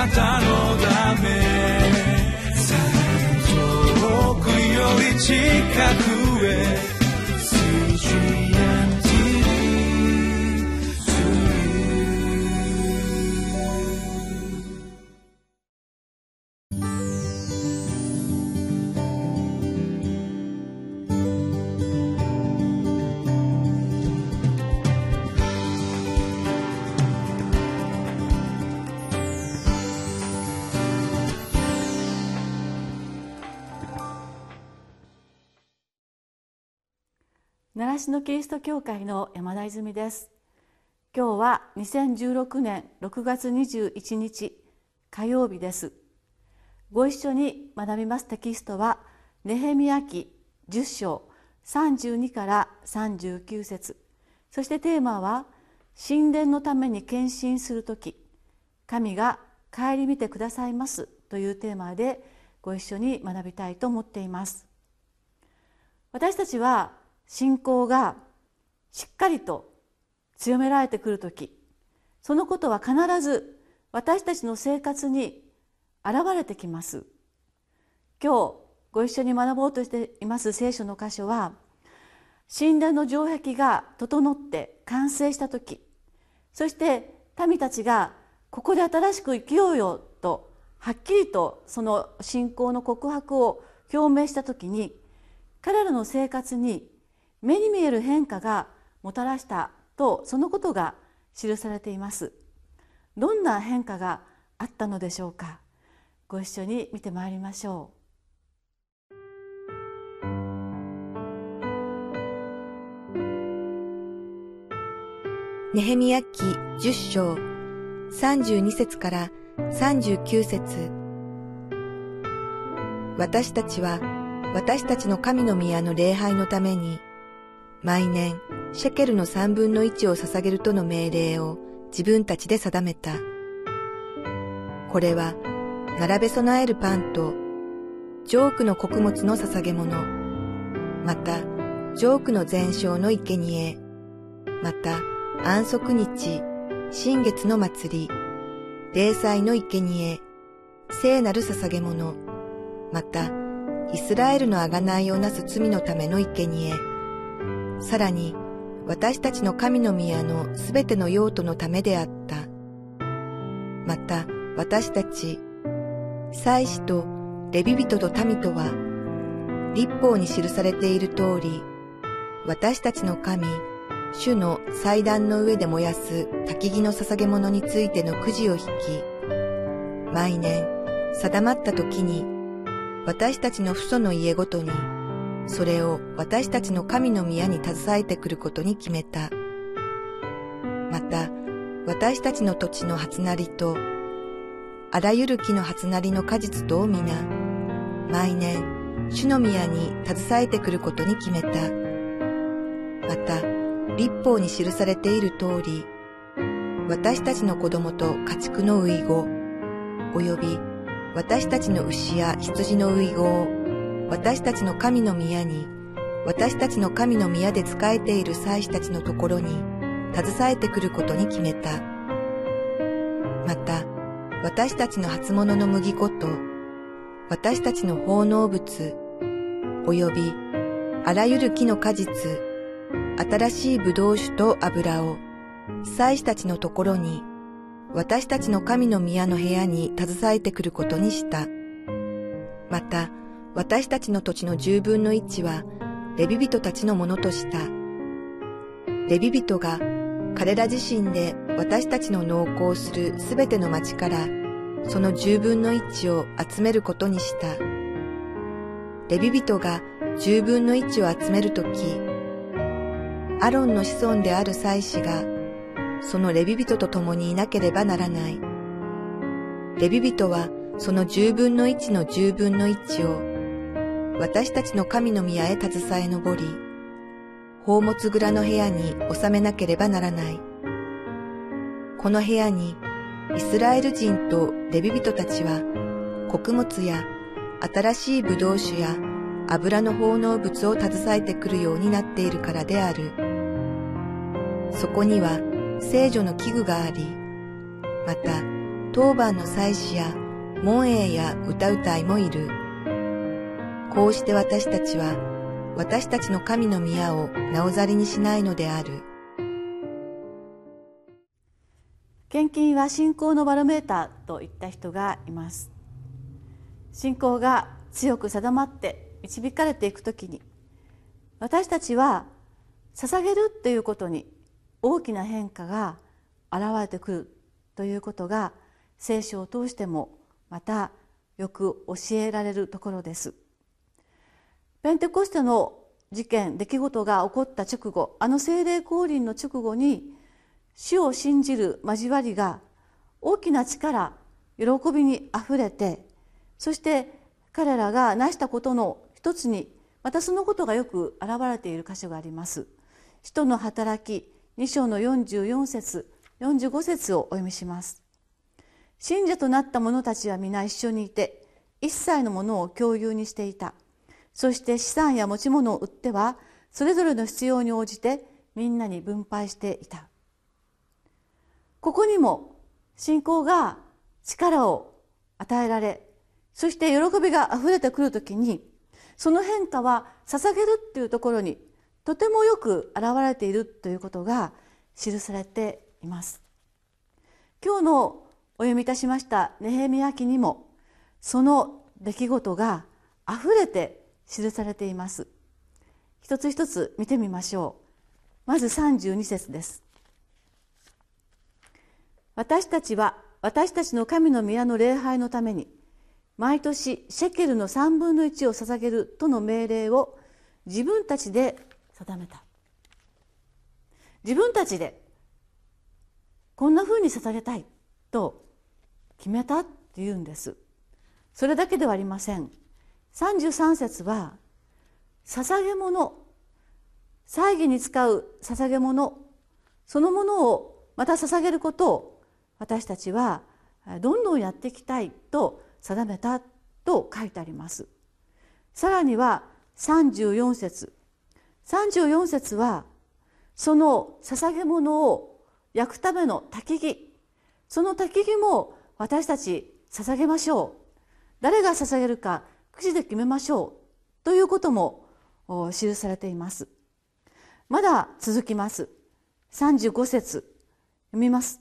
なたのため。遠くより近く。習志野キリスト教会の山田泉です。今日は2016年6月21日火曜日です。ご一緒に学びますテキストはネヘミヤ記10章32から39節。そしてテーマは神殿のために献身する時。神が顧みてくださいますというテーマでご一緒に学びたいと思っています。私たちは信仰がしっかりと強められてくる時そのことは必ず私たちの生活に現れてきます。今日ご一緒に学ぼうとしています聖書の箇所は神殿の城壁が整って完成した時そして民たちがここで新しく生きようよとはっきりとその信仰の告白を表明した時に彼らの生活に目に見える変化がもたらしたとそのことが記されています。どんな変化があったのでしょうか？ご一緒に見てまいりましょう。ネヘミヤ記10章32節から39節。私たちは私たちの神の宮の礼拝のために毎年シェケルの三分の一を捧げるとの命令を自分たちで定めた。これは並べ備えるパンとジョークの穀物の捧げ物、またジョークの全焼の生贄、また安息日、新月の祭り、霊祭の生贄、聖なる捧げ物、またイスラエルの贖いをなす罪のための生贄、さらに私たちの神の宮のすべての用途のためであった。また私たち、祭司とレビ人と民とは、立法に記されている通り、私たちの神、主の祭壇の上で燃やす焚き木の捧げ物についてのくじを引き、毎年定まった時に、私たちの父祖の家ごとにそれを私たちの神の宮に携えてくることに決めた。また、私たちの土地の初なりと、あらゆる木の初なりの果実とを皆、毎年、主の宮に携えてくることに決めた。また、立法に記されている通り、私たちの子供と家畜の遺語、及び私たちの牛や羊の遺語を私たちの神の宮に、私たちの神の宮で仕えている祭司たちのところに、携えてくることに決めた。また、私たちの初物の麦粉と、私たちの奉納物、及び、あらゆる木の果実、新しい葡萄酒と油を、祭司たちのところに、私たちの神の宮の部屋に携えてくることにした。また、私たちの土地の十分の一は、レビ人たちのものとした。レビ人が彼ら自身で私たちの農耕するすべての町から、その十分の一を集めることにした。レビ人が十分の一を集めるとき、アロンの子孫である祭司が、そのレビ人と共にいなければならない。レビ人はその十分の一の十分の一を私たちの神の宮へ携え上り、宝物蔵の部屋に収めなければならない。この部屋に、イスラエル人とレビ人たちは、穀物や新しい葡萄酒や油の奉納物を携えてくるようになっているからである。そこには聖女の器具があり、また当番の祭司や門営や歌うたいもいる。こうして私たちは私たちの神の宮をなおざりにしないのである。献金は信仰のバロメーターと言った人がいます信仰が強く定まって導かれていくときに私たちは捧げるということに大きな変化が現れてくるということが聖書を通してもまたよく教えられるところですペンテコステの事件出来事が起こった直後あの精霊降臨の直後に主を信じる交わりが大きな力喜びにあふれてそして彼らが成したことの一つにまたそのことがよく現れている箇所があります。使徒の働き2章の44節45節をお読みします。信者となった者たちは皆一緒にいて一切のものを共有にしていた。そして資産や持ち物を売ってはそれぞれの必要に応じてみんなに分配していた。ここにも信仰が力を与えられそして喜びがあふれてくるときにその変化は捧げるっていうところにとてもよく現れているということが記されています。今日のお読みいたしましたネヘミヤ記にもその出来事があふれて記されています。一つ一つ見てみましょう。まず32節です。私たちは私たちの神の宮の礼拝のために毎年シェケルの3分の1を捧げるとの命令を自分たちで定めた。自分たちでこんなふうに捧げたいと決めたっていうんです。それだけではありません。33節は捧げ物祭儀に使う捧げ物そのものをまた捧げることを私たちはどんどんやっていきたいと定めたと書いてあります。さらには34節。34節はその捧げ物を焼くための焚き木。その焚き木も私たち捧げましょう。誰が捧げるかくじで決めましょうということも記されています。まだ続きます。35節読みます。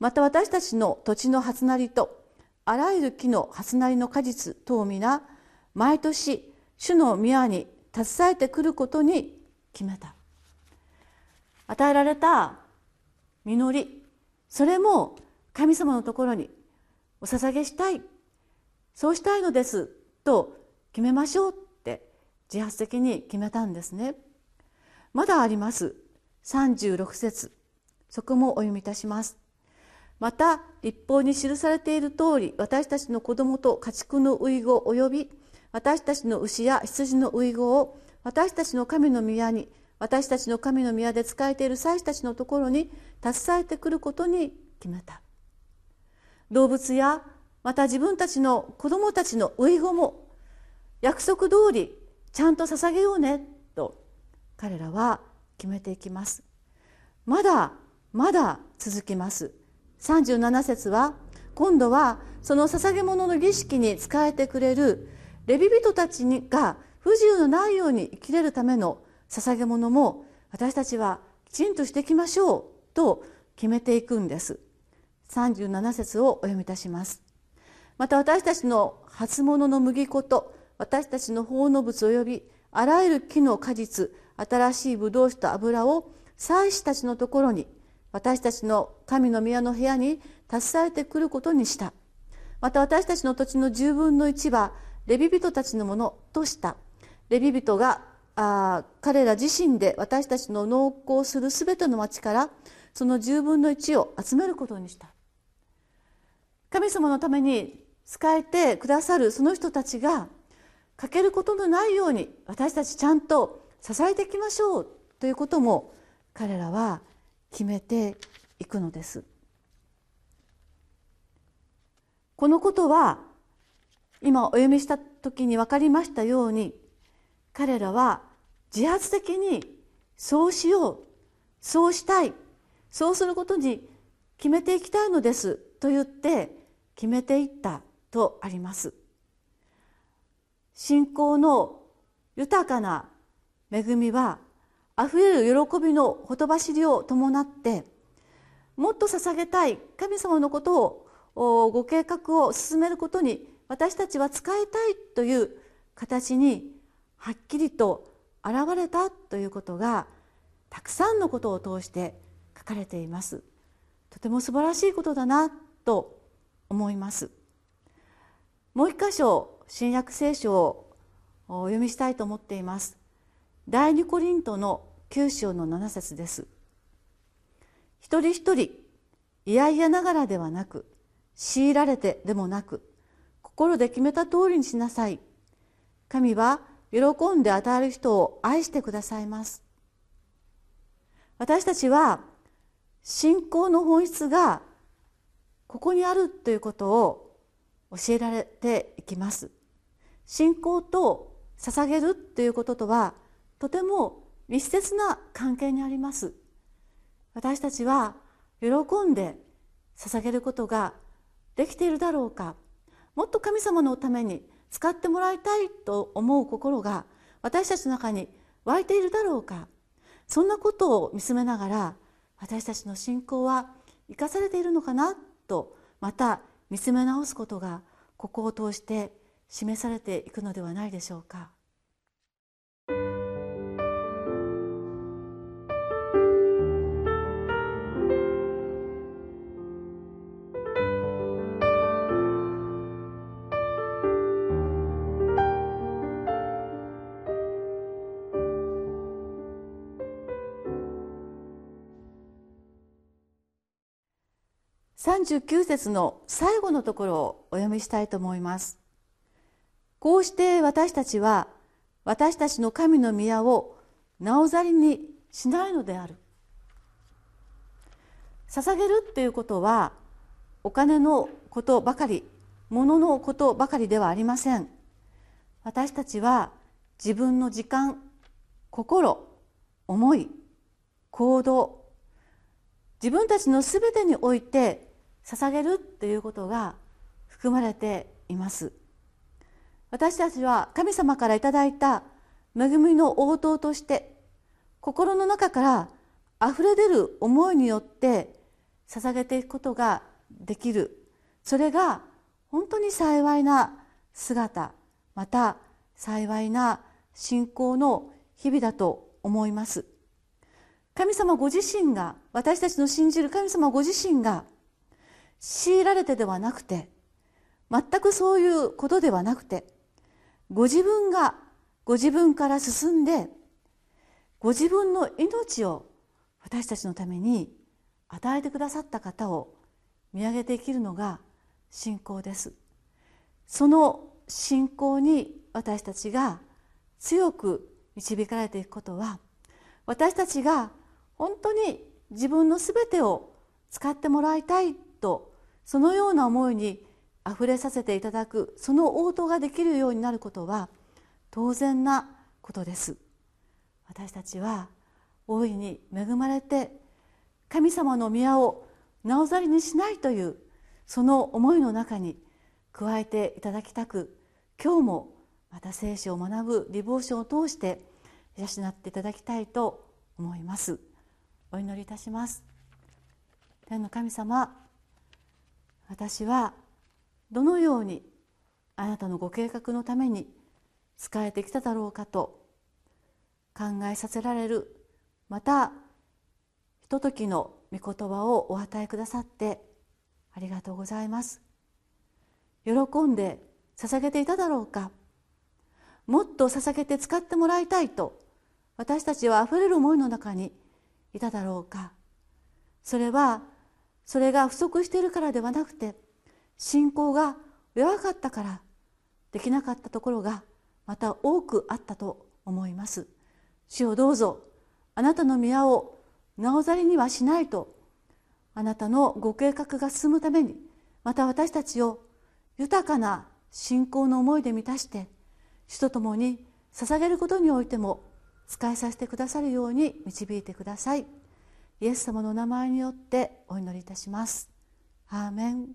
また私たちの土地の初なりとあらゆる木の初なりの果実等皆毎年主の宮に携えてくることに決めた。与えられた実りそれも神様のところにお捧げしたい。そうしたいのです。と決めましょうって自発的に決めたんですね。まだあります。36節。そこもお読みいたします。また立法に記されている通り私たちの子供と家畜の遺語及び私たちの牛や羊の遺語を私たちの神の宮に私たちの神の宮で仕えている祭司たちのところに携えてくることに決めた。動物やまた自分たちの子供たちの遺語も約束通りちゃんと捧げようねと彼らは決めていきます。まだまだ続きます。37節は今度はその捧げ物の儀式に仕えてくれるレビ人たちが不自由のないように生きれるための捧げ物も私たちはきちんとしていきましょうと決めていくんです。37節をお読みいたします。また私たちの初物の麦粉と私たちの奉納物及びあらゆる木の果実新しいブドウ酒と油を祭司たちのところに私たちの神の宮の部屋に携えてくることにした。また私たちの土地の10分の1はレビ人たちのものとした。レビ人があ彼ら自身で私たちの農耕するすべての町からその10分の1を集めることにした。神様のために仕えてくださるその人たちが欠けることのないように私たちちゃんと支えていきましょうということも彼らは決めていくのです。このことは今お読みした時に分かりましたように彼らは自発的にそうしようそうしたいそうすることに決めていきたいのですと言って決めていった。とあります。信仰の豊かな恵みはあふれる喜びのほとばしりを伴ってもっと捧げたい神様のことをご計画を進めることに私たちは使いたいという形にはっきりと現れたということがたくさんのことを通して書かれています。とても素晴らしいことだなと思います。もう一箇所新約聖書をお読みしたいと思っています。第二コリントの九章の七節です。一人一人いやいやながらではなく強いられてでもなく心で決めた通りにしなさい。神は喜んで与える人を愛してくださいます。私たちは信仰の本質がここにあるということを教えられていきます。信仰と捧げるということとはとても密接な関係にあります。私たちは喜んで捧げることができているだろうか。もっと神様のために使ってもらいたいと思う心が私たちの中に湧いているだろうか。そんなことを見つめながら私たちの信仰は生かされているのかなとまた見つめ直すことがここを通して示されていくのではないでしょうか。39節の最後のところをお読みしたいと思います。こうして私たちは私たちの神の宮をなおざりにしないのである。捧げるっていうことはお金のことばかり物のことばかりではありません。私たちは自分の時間心思い行動自分たちのすべてにおいて捧げるということが含まれています。私たちは神様からいただいた恵みの応答として心の中から溢れ出る思いによって捧げていくことができる。それが本当に幸いな姿また幸いな信仰の日々だと思います。神様ご自身が私たちの信じる神様ご自身が強いられてではなくて全くそういうことではなくてご自分がご自分から進んでご自分の命を私たちのために与えてくださった方を見上げて生きるのが信仰です。その信仰に私たちが強く導かれていくことは私たちが本当に自分のすべてを使ってもらいたいとそのような思いにあふれさせていただくその応答ができるようになることは当然なことです。私たちは大いに恵まれて神様の宮をなおざりにしないというその思いの中に加えていただきたく今日もまた聖書を学ぶリボーションを通して養っていただきたいと思います。お祈りいたします。天の神様私はどのようにあなたのご計画のために仕えてきただろうかと考えさせられるまたひとときの御言葉をお与えくださってありがとうございます。喜んで捧げていただろうか。もっと捧げて使ってもらいたいと私たちはあふれる思いの中にいただろうか。それはそれが不足しているからではなくて信仰が弱かったからできなかったところがまた多くあったと思います主をどうぞあなたの宮をなおざりにはしないとあなたのご計画が進むためにまた私たちを豊かな信仰の思いで満たして主と共に捧げることにおいても使いさせてくださるように導いてください。イエス様の名前によってお祈りいたします。アーメン